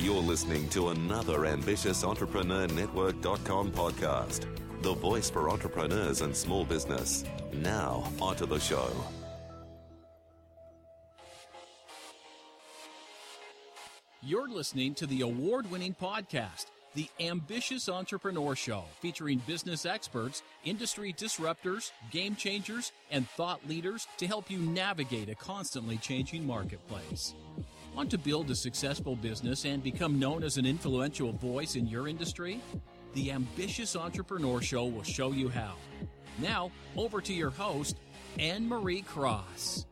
You're listening to another Ambitious Entrepreneur Network.com podcast, the voice for entrepreneurs and small business. Now, onto the show. You're listening to the award winning podcast, The Ambitious Entrepreneur Show, featuring business experts, industry disruptors, game changers, and thought leaders to help you navigate a constantly changing marketplace. Want to build a successful business and become known as an influential voice in your industry? The Ambitious Entrepreneur Show will show you how. Now, over to your host, Anne Marie Cross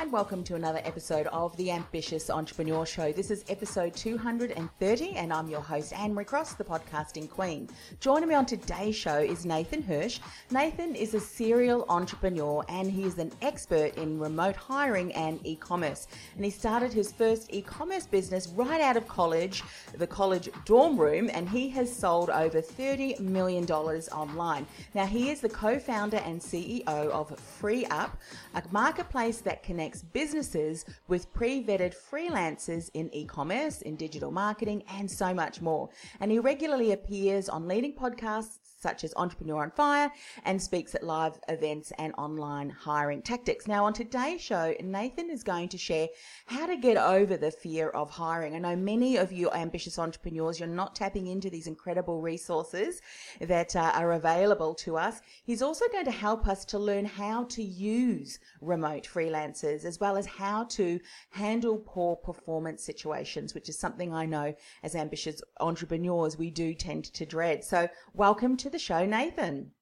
and welcome to another episode of the Ambitious Entrepreneur Show. This is episode 230, and I'm your host, Anne Marie Cross, the podcasting queen. Joining me on today's show is Nathan Hirsch. Nathan is a serial entrepreneur and he is an expert in remote hiring and e commerce. And he started his first e commerce business right out of college, the college dorm room, and he has sold over $30 million online. Now, he is the co founder and CEO of FreeUp, a marketplace that connects connects businesses with pre vetted freelancers in e commerce, in digital marketing, and so much more. And he regularly appears on leading podcasts such as Entrepreneur on Fire and speaks at live events and online hiring tactics. Now, on today's show, Nathan is going to share how to get over the fear of hiring. I know many of you ambitious entrepreneurs, you're not tapping into these incredible resources that uh, are available to us. He's also going to help us to learn how to use remote freelancers as well as how to handle poor performance situations, which is something I know as ambitious entrepreneurs we do tend to dread. So, welcome to the show, Nathan.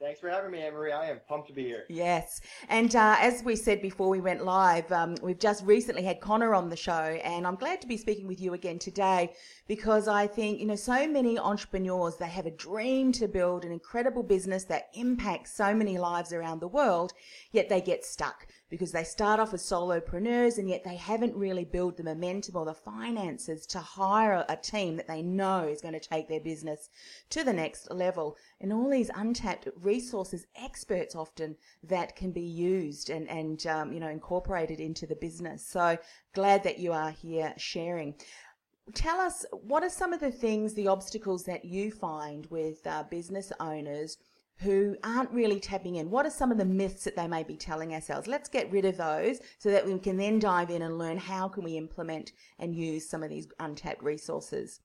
Thanks for having me, Emery. I am pumped to be here. Yes. And uh, as we said before we went live, um, we've just recently had Connor on the show, and I'm glad to be speaking with you again today because I think, you know, so many entrepreneurs, they have a dream to build an incredible business that impacts so many lives around the world, yet they get stuck because they start off as solopreneurs and yet they haven't really built the momentum or the finances to hire a team that they know is going to take their business to the next level. And all these untapped resources, experts often that can be used and, and um, you know, incorporated into the business. So glad that you are here sharing tell us what are some of the things, the obstacles that you find with uh, business owners who aren't really tapping in? What are some of the myths that they may be telling ourselves? Let's get rid of those so that we can then dive in and learn how can we implement and use some of these untapped resources.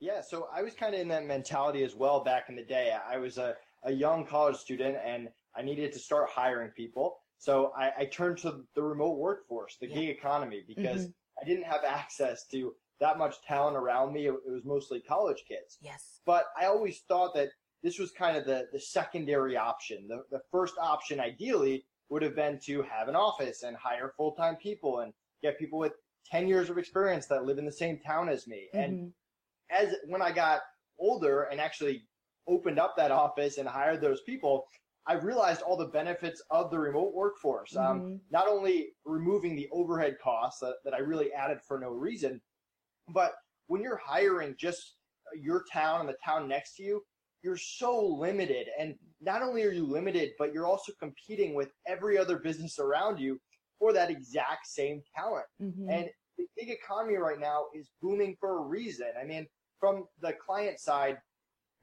Yeah, so I was kind of in that mentality as well back in the day. I was a, a young college student and I needed to start hiring people. So I, I turned to the remote workforce, the yeah. gig economy, because mm-hmm. I didn't have access to that much talent around me. It, it was mostly college kids. Yes. But I always thought that this was kind of the, the secondary option. The, the first option, ideally, would have been to have an office and hire full time people and get people with 10 years of experience that live in the same town as me. Mm-hmm. And as when I got older and actually opened up that office and hired those people, I realized all the benefits of the remote workforce. Um, mm-hmm. Not only removing the overhead costs that, that I really added for no reason, but when you're hiring just your town and the town next to you, you're so limited. And not only are you limited, but you're also competing with every other business around you for that exact same talent. Mm-hmm. And the gig economy right now is booming for a reason. I mean, from the client side,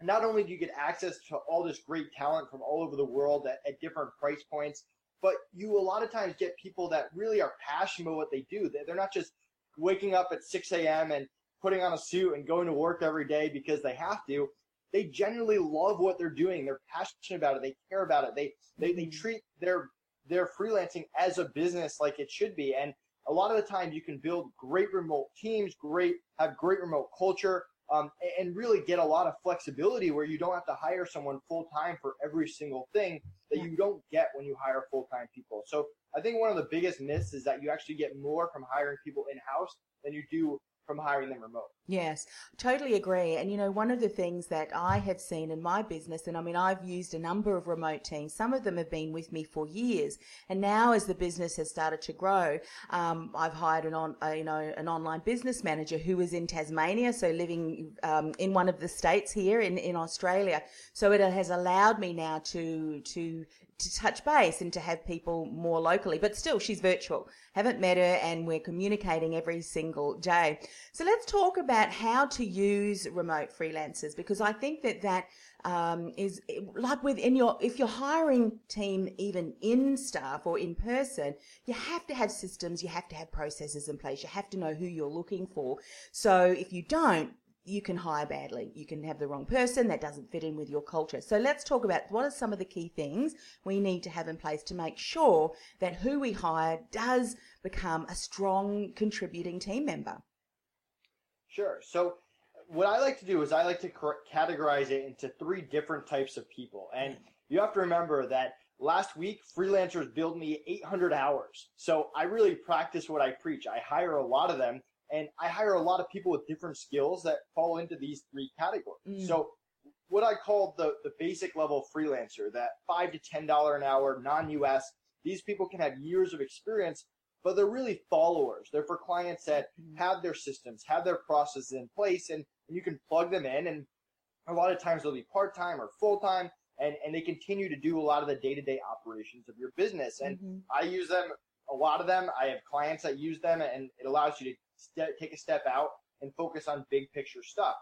not only do you get access to all this great talent from all over the world at, at different price points, but you a lot of times get people that really are passionate about what they do. They're not just waking up at 6 a.m. and putting on a suit and going to work every day because they have to they genuinely love what they're doing. They're passionate about it. They care about it. They they, they mm-hmm. treat their their freelancing as a business like it should be. And a lot of the time you can build great remote teams, great have great remote culture, um, and really get a lot of flexibility where you don't have to hire someone full time for every single thing that you don't get when you hire full time people. So I think one of the biggest myths is that you actually get more from hiring people in house than you do from hiring them remote. Yes, totally agree. And you know, one of the things that I have seen in my business, and I mean, I've used a number of remote teams. Some of them have been with me for years, and now as the business has started to grow, um, I've hired an on, uh, you know, an online business manager who is in Tasmania, so living um, in one of the states here in in Australia. So it has allowed me now to to to touch base and to have people more locally. But still, she's virtual. Haven't met her, and we're communicating every single day. So let's talk about how to use remote freelancers because I think that that um, is like within your if you're hiring team even in staff or in person you have to have systems you have to have processes in place you have to know who you're looking for so if you don't you can hire badly. You can have the wrong person that doesn't fit in with your culture. So let's talk about what are some of the key things we need to have in place to make sure that who we hire does become a strong contributing team member. Sure. So what I like to do is I like to categorize it into three different types of people. And you have to remember that last week freelancers billed me 800 hours. So I really practice what I preach. I hire a lot of them and I hire a lot of people with different skills that fall into these three categories. Mm. So what I call the, the basic level freelancer, that five to ten dollar an hour, non-US, these people can have years of experience, but they're really followers. They're for clients that mm. have their systems, have their processes in place, and, and you can plug them in. And a lot of times they'll be part time or full time, and, and they continue to do a lot of the day to day operations of your business. And mm-hmm. I use them, a lot of them. I have clients that use them, and it allows you to st- take a step out and focus on big picture stuff.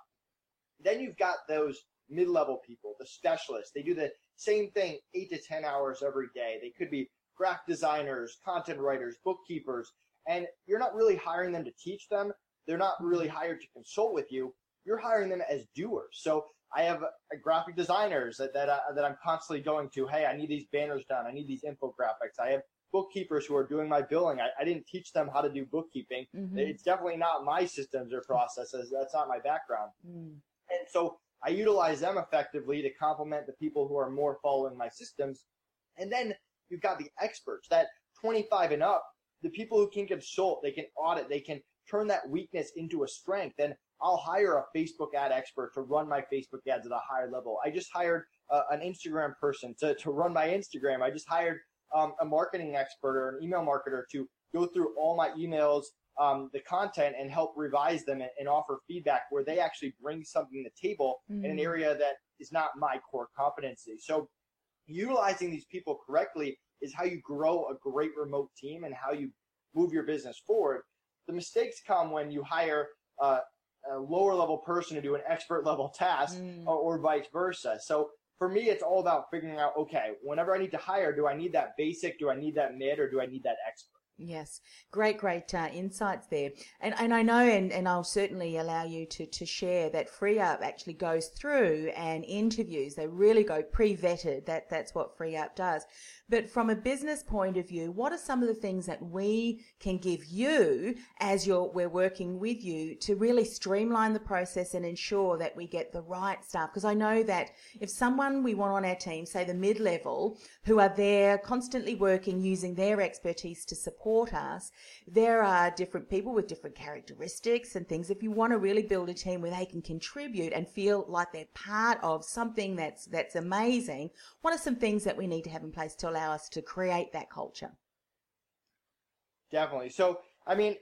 Then you've got those mid level people, the specialists. They do the same thing eight to 10 hours every day. They could be graphic designers, content writers, bookkeepers, and you're not really hiring them to teach them. They're not really hired to consult with you. You're hiring them as doers. So I have a graphic designers that that, uh, that I'm constantly going to. Hey, I need these banners done. I need these infographics. I have bookkeepers who are doing my billing. I, I didn't teach them how to do bookkeeping. Mm-hmm. It's definitely not my systems or processes. That's not my background. Mm. And so I utilize them effectively to complement the people who are more following my systems. And then you've got the experts that 25 and up, the people who can consult, they can audit, they can turn that weakness into a strength. And I'll hire a Facebook ad expert to run my Facebook ads at a higher level. I just hired uh, an Instagram person to, to run my Instagram. I just hired um, a marketing expert or an email marketer to go through all my emails, um, the content, and help revise them and, and, offer feedback where they actually bring something to the table mm-hmm. in an mm. area that is not my core competency. So utilizing these people correctly is how you grow a great remote team and how you move your business forward. The mistakes come when you hire uh, a lower level person to do an expert level task mm. or, or vice versa. So for me, it's all about figuring out, okay, whenever I need to hire, do I need that basic? Do I need that mid or do I need that expert? Yes, great, great uh, insights there. And, and I know, and, and I'll certainly allow you to, to share that FreeUp actually goes through and interviews. They really go pre-vetted. That, that's what FreeUp does. But from a business point of view, what are some of the things that we can give you as you're, we're working with you to really streamline the process and ensure that we get the right staff? Because I know that if someone we want on our team, say the mid-level, who are there constantly working using their expertise to support us, there are different people with different characteristics and things. If you want to really build a team where they can contribute and feel like they're part of something that's, that's amazing, what are some things that we need to have in place to allow us to create that culture. Definitely. So, I mean,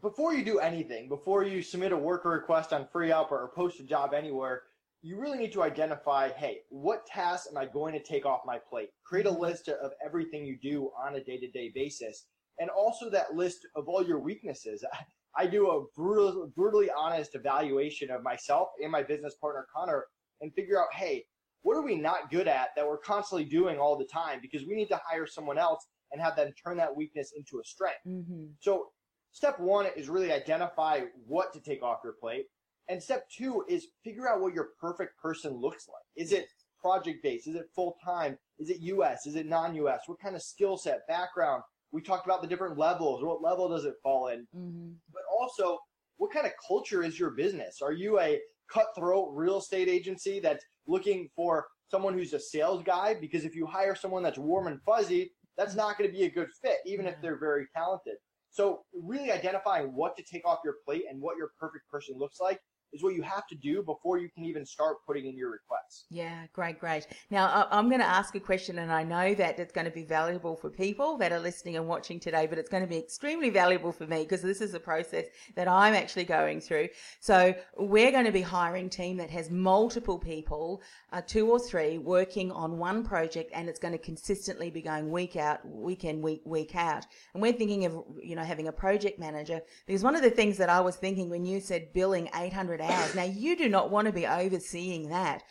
before you do anything, before you submit a worker request on Free FreeUp or post a job anywhere, you really need to identify, hey, what tasks am I going to take off my plate? Create a list of everything you do on a day-to-day basis. And also that list of all your weaknesses. I do a brutal, brutally honest evaluation of myself and my business partner, Connor, and figure out, hey, what are we not good at that we're constantly doing all the time because we need to hire someone else and have them turn that weakness into a strength. Mm-hmm. So step one is really identify what to take off your plate. And step two is figure out what your perfect person looks like. Is it project based? Is it full time? Is it US? Is it non US? What kind of skill set, background? We talked about the different levels. What level does it fall in? Mm-hmm. But also, what kind of culture is your business? Are you a cutthroat real estate agency that's looking for someone who's a sales guy because if you hire someone that's warm and fuzzy, that's not going to be a good fit, even if they're very talented. So really identifying what to take off your plate and what your perfect person looks like is what you have to do before you can even start putting in your requests. Yeah, great, great. Now, I'm going to ask a question, and I know that it's going to be valuable for people that are listening and watching today, but it's going to be extremely valuable for me because this is a process that I'm actually going through. So, we're going to be hiring team that has multiple people, uh, two or three, working on one project, and it's going to consistently be going week out, week in, week, week out. And we're thinking of, you know, having a project manager because one of the things that I was thinking when you said billing 800 Now, you do not want to be overseeing that.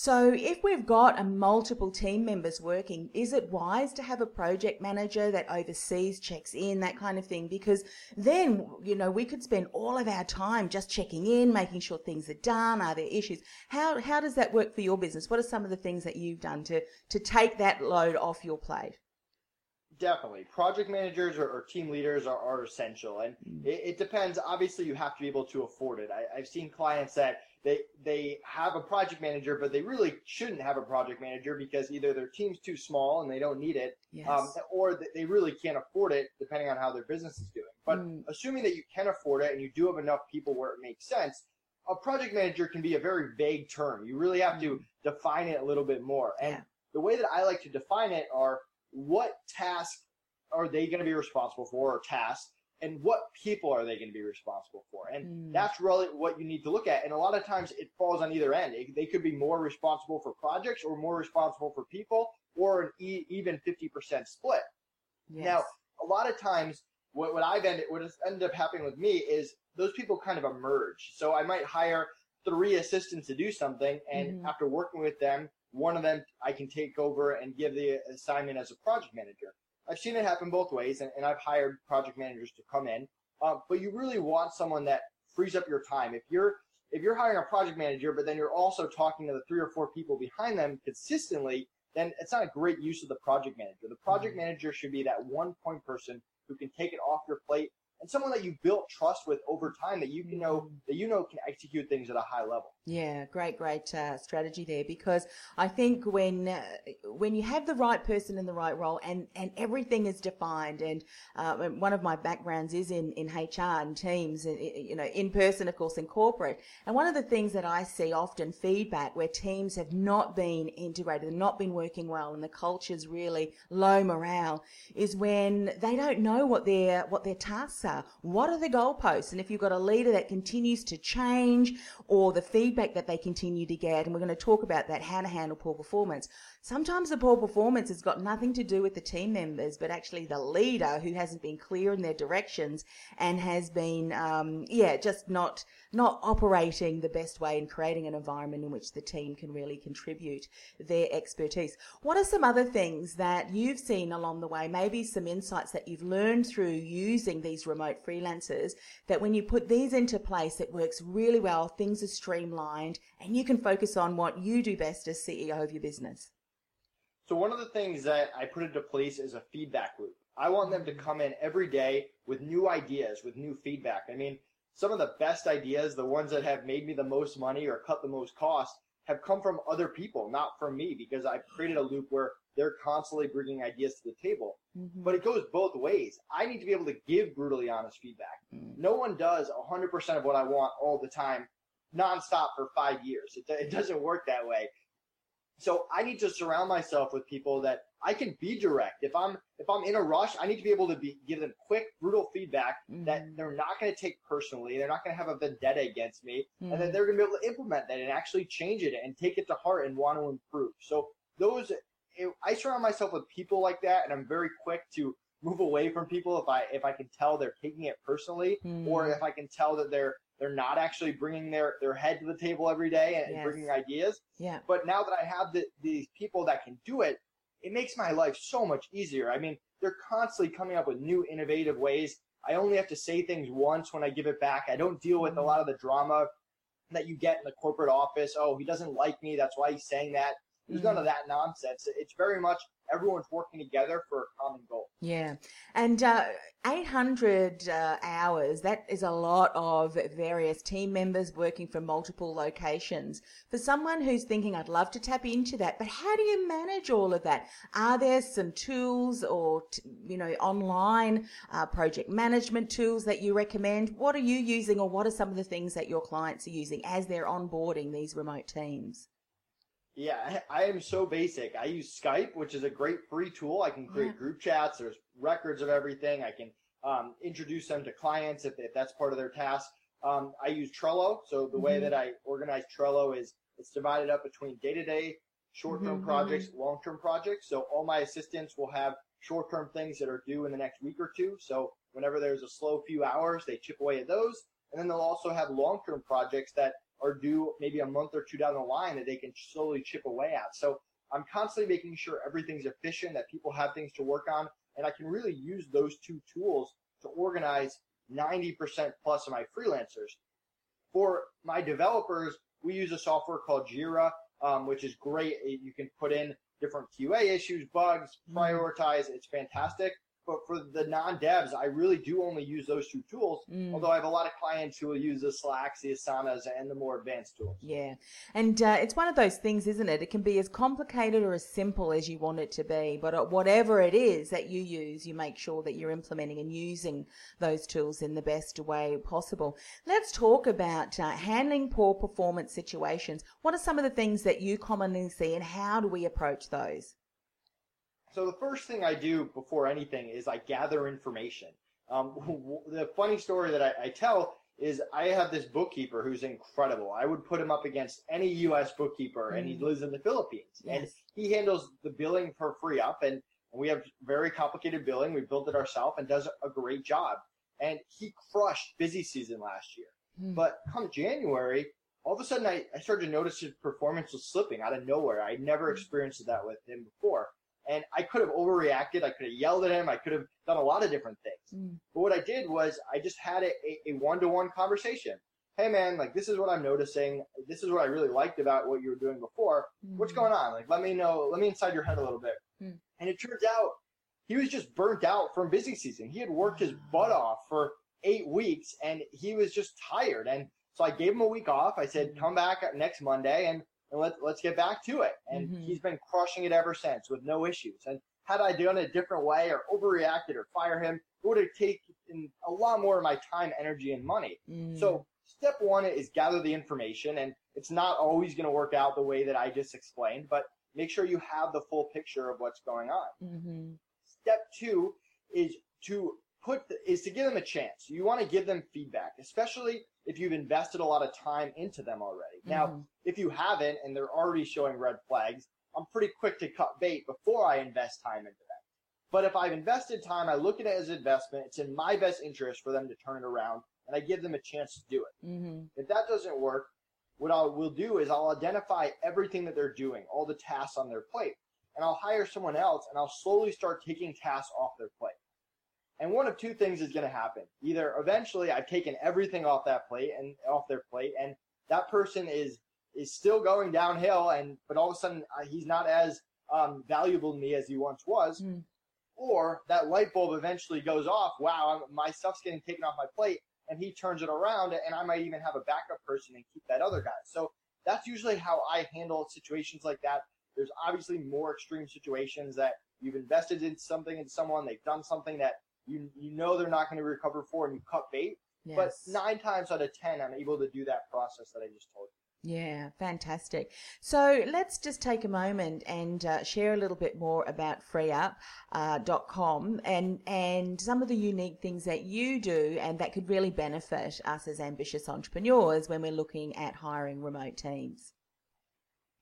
So, if we've got a multiple team members working, is it wise to have a project manager that oversees, checks in, that kind of thing? Because then, you know, we could spend all of our time just checking in, making sure things are done. Are there issues? How how does that work for your business? What are some of the things that you've done to to take that load off your plate? Definitely. Project managers or, or team leaders are, are essential. And mm. it, it, depends. Obviously, you have to be able to afford it. I, I've seen clients that they, they have a project manager, but they really shouldn't have a project manager because either their team's too small and they don't need it, yes. um, or they really can't afford it depending on how their business is doing. But mm. assuming that you can afford it and you do have enough people where it makes sense, a project manager can be a very vague term. You really have to mm. define it a little bit more. And yeah. the way that I like to define it are what task are they going to be responsible for or tasks and what people are they going to be responsible for and mm. that's really what you need to look at and a lot of times it falls on either end it, they could be more responsible for projects or more responsible for people or an e- even 50% split yes. now a lot of times what, what i've ended what has ended up happening with me is those people kind of emerge so i might hire three assistants to do something and mm-hmm. after working with them one of them I can take over and give the assignment as a project manager. I've seen it happen both ways, and, and I've hired project managers to come in. Uh, but you really want someone that frees up your time. If you're if you're hiring a project manager, but then you're also talking to the three or four people behind them consistently, then it's not a great use of the project manager. The project mm-hmm. manager should be that one point person who can take it off your plate and someone that you built trust with over time that you can know mm. that you know can execute things at a high level. Yeah, great, great uh, strategy there because I think when uh, when you have the right person in the right role and and everything is defined and uh, one of my backgrounds is in in HR and teams and you know in person of course in corporate. And one of the things that I see often feedback where teams have not been integrated and not been working well and the culture's really low morale is when they don't know what their what their tasks are. What are the goalposts? And if you've got a leader that continues to change or the feedback feedback that they continue to get, and we're going to talk about that, how to handle poor performance. Sometimes the poor performance has got nothing to do with the team members, but actually the leader who hasn't been clear in their directions and has been, um, yeah, just not not operating the best way and creating an environment in which the team can really contribute their expertise. What are some other things that you've seen along the way? Maybe some insights that you've learned through using these remote freelancers that when you put these into place, it works really well. Things are streamlined and you can focus on what you do best as CEO of your business. So one of the things that I put into place is a feedback loop. I want them to come in every day with new ideas, with new feedback. I mean, some of the best ideas, the ones that have made me the most money or cut the most cost, have come from other people, not from me, because I've created a loop where they're constantly bringing ideas to the table. Mm-hmm. But it goes both ways. I need to be able to give brutally honest feedback. Mm-hmm. No one does 100% of what I want all the time, nonstop for five years. It, it doesn't work that way. So I need to surround myself with people that I can be direct. If I'm if I'm in a rush, I need to be able to be give them quick, brutal feedback mm-hmm. that they're not going to take personally. They're not going to have a vendetta against me, mm-hmm. and then they're going to be able to implement that and actually change it and take it to heart and want to improve. So those, I surround myself with people like that, and I'm very quick to move away from people if I if I can tell they're taking it personally, mm-hmm. or if I can tell that they're they're not actually bringing their, their head to the table every day and yes. bringing ideas. Yeah. But now that I have the, these people that can do it, it makes my life so much easier. I mean, they're constantly coming up with new innovative ways. I only have to say things once when I give it back. I don't deal with a mm-hmm. lot of the drama that you get in the corporate office. Oh, he doesn't like me. That's why he's saying that. There's none mm-hmm. of that nonsense. It's very much everyone's working together for a common goal. Yeah. And uh, 800 uh, hours, that is a lot of various team members working from multiple locations. For someone who's thinking, I'd love to tap into that, but how do you manage all of that? Are there some tools or, you know, online uh, project management tools that you recommend? What are you using or what are some of the things that your clients are using as they're onboarding these remote teams? Yeah, I am so basic. I use Skype, which is a great free tool. I can create yeah. group chats. There's records of everything. I can um, introduce them to clients if, if that's part of their task. Um, I use Trello. So the mm-hmm. way that I organize Trello is it's divided up between day-to-day, short-term mm-hmm. projects, mm-hmm. long-term projects. So all my assistants will have short-term things that are due in the next week or two. So whenever there's a slow few hours, they chip away at those. And then they'll also have long-term projects that are due maybe a month or two down the line that they can slowly chip away at. So I'm constantly making sure everything's efficient, that people have things to work on, and I can really use those two tools to organize 90% plus of my freelancers. For my developers, we use a software called Jira, um, which is great. You can put in different QA issues, bugs, mm-hmm. prioritize. It's fantastic. But for the non-devs, I really do only use those two tools. Mm. Although I have a lot of clients who will use the Slacks, the Asanas, and the more advanced tools. Yeah, and uh, it's one of those things, isn't it? It can be as complicated or as simple as you want it to be. But whatever it is that you use, you make sure that you're implementing and using those tools in the best way possible. Let's talk about uh, handling poor performance situations. What are some of the things that you commonly see, and how do we approach those? So the first thing I do before anything is I gather information. Um, the funny story that I, I, tell is I have this bookkeeper who's incredible. I would put him up against any U.S. bookkeeper, and he mm. lives in the Philippines, yes. and he handles the billing for FreeUp, and we have very complicated billing. We built it ourselves, and does a great job. And he crushed busy season last year. Mm. But come January, all of a sudden I, I started to notice his performance was slipping out of nowhere. I never mm. experienced that with him before. And I could have overreacted. I could have yelled at him. I could have done a lot of different things. Mm. But what I did was I just had a, a one-to-one conversation. Hey man, like this is what I'm noticing. This is what I really liked about what you were doing before. Mm. What's going on? Like let me know. Let me inside your head a little bit. Mm. And it turns out he was just burnt out from busy season. He had worked his butt off for eight weeks and he was just tired. And so I gave him a week off. I said, mm. come back next Monday and and let, let's get back to it. And mm-hmm. he's been crushing it ever since with no issues. And had I done it a different way or overreacted or fire him, it would have taken a lot more of my time, energy, and money. Mm. So step one is gather the information, and it's not always going to work out the way that I just explained, but make sure you have the full picture of what's going on. Mm-hmm. Step two is to put the, is to give them a chance. You want to give them feedback, especially if you've invested a lot of time into them already. Mm-hmm. Now, if you haven't and they're already showing red flags, I'm pretty quick to cut bait before I invest time into them. But if I've invested time, I look at it as investment. It's in my best interest for them to turn it around, and I give them a chance to do it. Mm-hmm. If that doesn't work, what I will do is I'll identify everything that they're doing, all the tasks on their plate, and I'll hire someone else, and I'll slowly start taking tasks off their plate. And one of two things is going to happen. Either eventually I've taken everything off that plate and off their plate, and that person is is still going downhill, and but all of a sudden uh, he's not as um, valuable to me as he once was. Mm. Or that light bulb eventually goes off. Wow, I'm, my stuff's getting taken off my plate, and he turns it around, and I might even have a backup person and keep that other guy. So that's usually how I handle situations like that. There's obviously more extreme situations that you've invested in something in someone, they've done something that you you know they're not going to recover for, and you cut bait. Yes. But nine times out of ten, I'm able to do that process that I just told you. Yeah, fantastic. So let's just take a moment and uh, share a little bit more about freeup.com uh, and, and some of the unique things that you do and that could really benefit us as ambitious entrepreneurs when we're looking at hiring remote teams.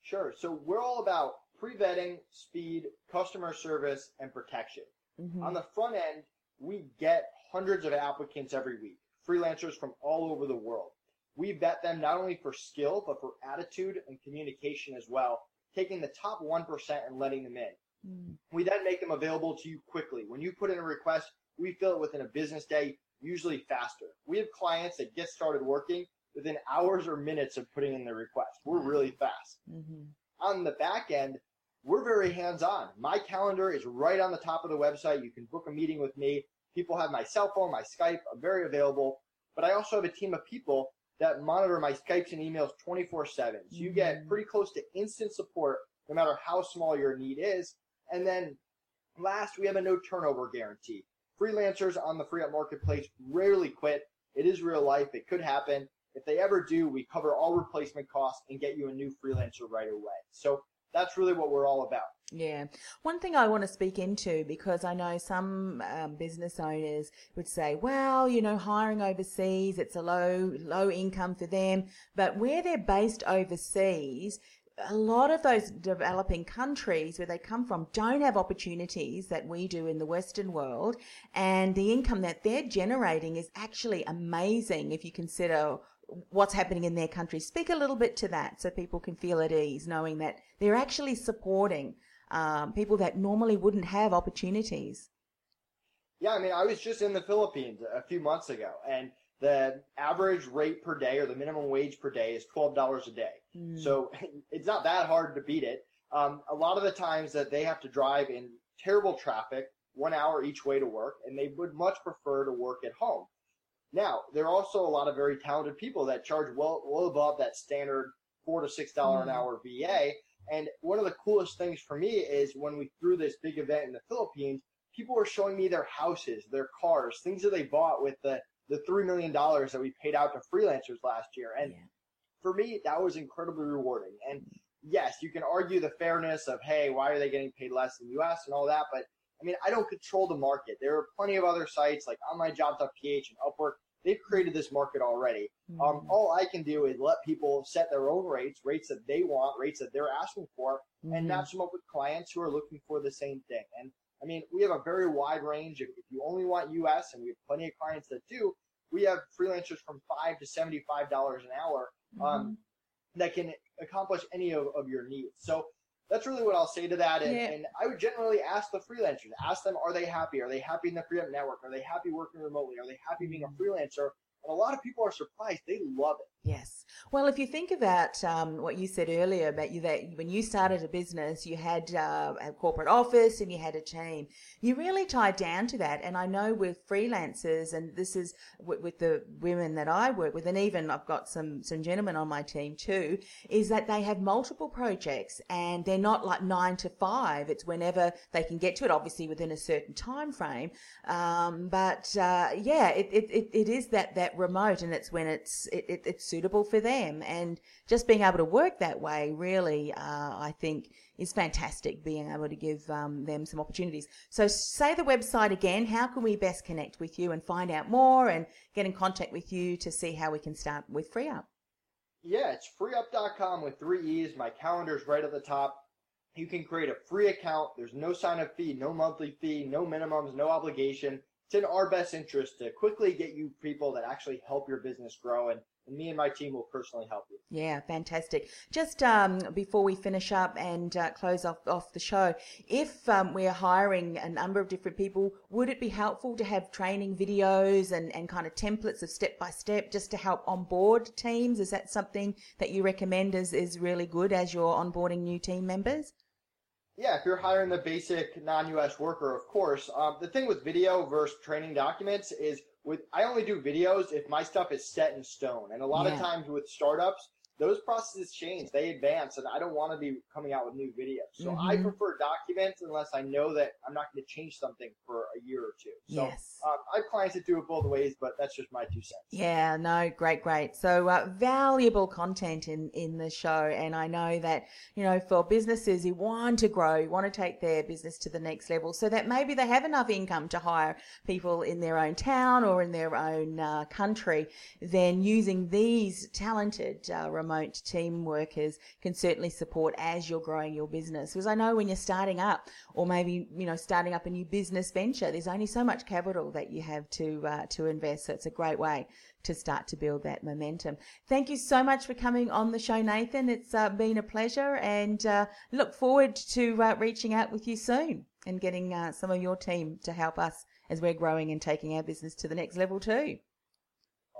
Sure. So we're all about pre-vetting, speed, customer service, and protection. Mm-hmm. On the front end, we get hundreds of applicants every week, freelancers from all over the world. We vet them not only for skill, but for attitude and communication as well, taking the top 1% and letting them in. Mm. We then make them available to you quickly. When you put in a request, we fill it within a business day, usually faster. We have clients that get started working within hours or minutes of putting in the request. We're really fast. Mm-hmm. on the back end, we're very hands on. My calendar is right on the top of the website. You can book a meeting with me. People have my cell phone, my Skype. I'm very available. But I also have a team of people that monitor my Skypes and emails 24 7. So you get Mm. pretty close to instant support no matter how small your need is. And then last, we have a no turnover guarantee. Freelancers on the FreeUp marketplace rarely quit. It is real life. It could happen. If they ever do, we cover all replacement costs and get you a new freelancer right away. So that's really what we're all about. Yeah. One thing I want to speak into because I know some um, business owners would say, well, you know, hiring overseas, it's a low, low income for them. But where they're based overseas, a lot of those developing countries where they come from don't have opportunities that we do in the Western world. And the income that they're generating is actually amazing if you consider what's happening in their country. Speak a little bit to that so people can feel at ease knowing that they're actually supporting um, people that normally wouldn't have opportunities. Yeah, I mean, I was just in the Philippines a few months ago, and the average rate per day or the minimum wage per day is $12 a day. Mm. So it's not that hard to beat it. Um, a lot of the times that they have to drive in terrible traffic, one hour each way to work, and they would much prefer to work at home. Now, there are also a lot of very talented people that charge well, well above that standard four to six dollar an Mm. hour VA. And one of the coolest things for me is when we threw this big event in the Philippines, people were showing me their houses, their cars, things that they bought with the the three million dollars that we paid out to freelancers last year. And Yeah. for me, that was incredibly rewarding. And yes, you can argue the fairness of, hey, why are they getting paid less in the US and all that, but I mean, I don't control the market. There are plenty of other sites like onlinejobs.ph and Upwork. They've created this market already. Um, Mm. all I can do is let people set their own rates, rates that they want, rates that they're asking for, and Mhm. match them up with clients who are looking for the same thing. And I mean, we have a very wide range. If, if you only want US, and we have plenty of clients that do, we have freelancers from five to seventy-five dollars an hour um, that can accomplish any of, of your needs. So that's really what I'll say to that. And, Yeah. and I would generally ask the freelancers, ask them, are they happy? Are they happy in the FreeUp network? Are they happy working remotely? Are they happy being a mm-hmm. freelancer? And a lot of people are surprised. They love it. Yes. Well, if you think about um, what you said earlier about you that when you started a business, you had uh, a corporate office and you had a team. You really tied down to that. And I know with freelancers, and this is with, with the women that I work with, and even I've got some some gentlemen on my team too, is that they have multiple projects and they're not like nine to five. It's whenever they can get to it, obviously within a certain time frame. Um, but uh, yeah, it, it, it, it is that that remote, and it's when it's it, it, it's suitable for them, and just being able to work that way really, uh, I think, is fantastic. Being able to give um, them some opportunities. So, say the website again. How can we best connect with you and find out more, and get in contact with you to see how we can start with FreeUp? Yeah, it's freeup.com with three E's. My calendar's right at the top. You can create a free account. There's no sign up fee, no monthly fee, no minimums, no obligation. It's in our best interest to quickly get you people that actually help your business grow. And, and me and my team will personally help you. Yeah, fantastic. Just um, before we finish up and uh, close off, off the show, if um, we're hiring a number of different people, would it be helpful to have training videos and, and kind of templates of step by step just to help onboard teams? Is that something that you recommend is, is really good as you're onboarding new team members? Yeah, if you're hiring the basic non-US worker, of course. Um, the thing with video versus training documents is with I only do videos if my stuff is set in stone. And a lot Yeah. of times with startups, those processes change, they advance, and I don't want to be coming out with new videos. So I Mhm. prefer documents unless I know that I'm not going to change something for a year or two. So yes. um, I have clients that do it both ways, but that's just my two cents. Yeah, no, great, great. So uh, valuable content in in the show, and I know that you know for businesses who want to grow, want to take their business to the next level, so that maybe they have enough income to hire people in their own town or in their own uh, country, then using these talented uh, remote team workers can certainly support as you're growing your business. Because I know when you're starting up, or maybe you know starting up a new business venture, there's only so much capital that you have to uh, to invest. So it's a great way to start to build that momentum. Thank you so much for coming on the show, Nathan. It's uh, been a pleasure, and uh, look forward to uh, reaching out with you soon and getting uh, some of your team to help us as we're growing and taking our business to the next level too.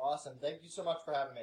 Awesome. Thank you so much for having me.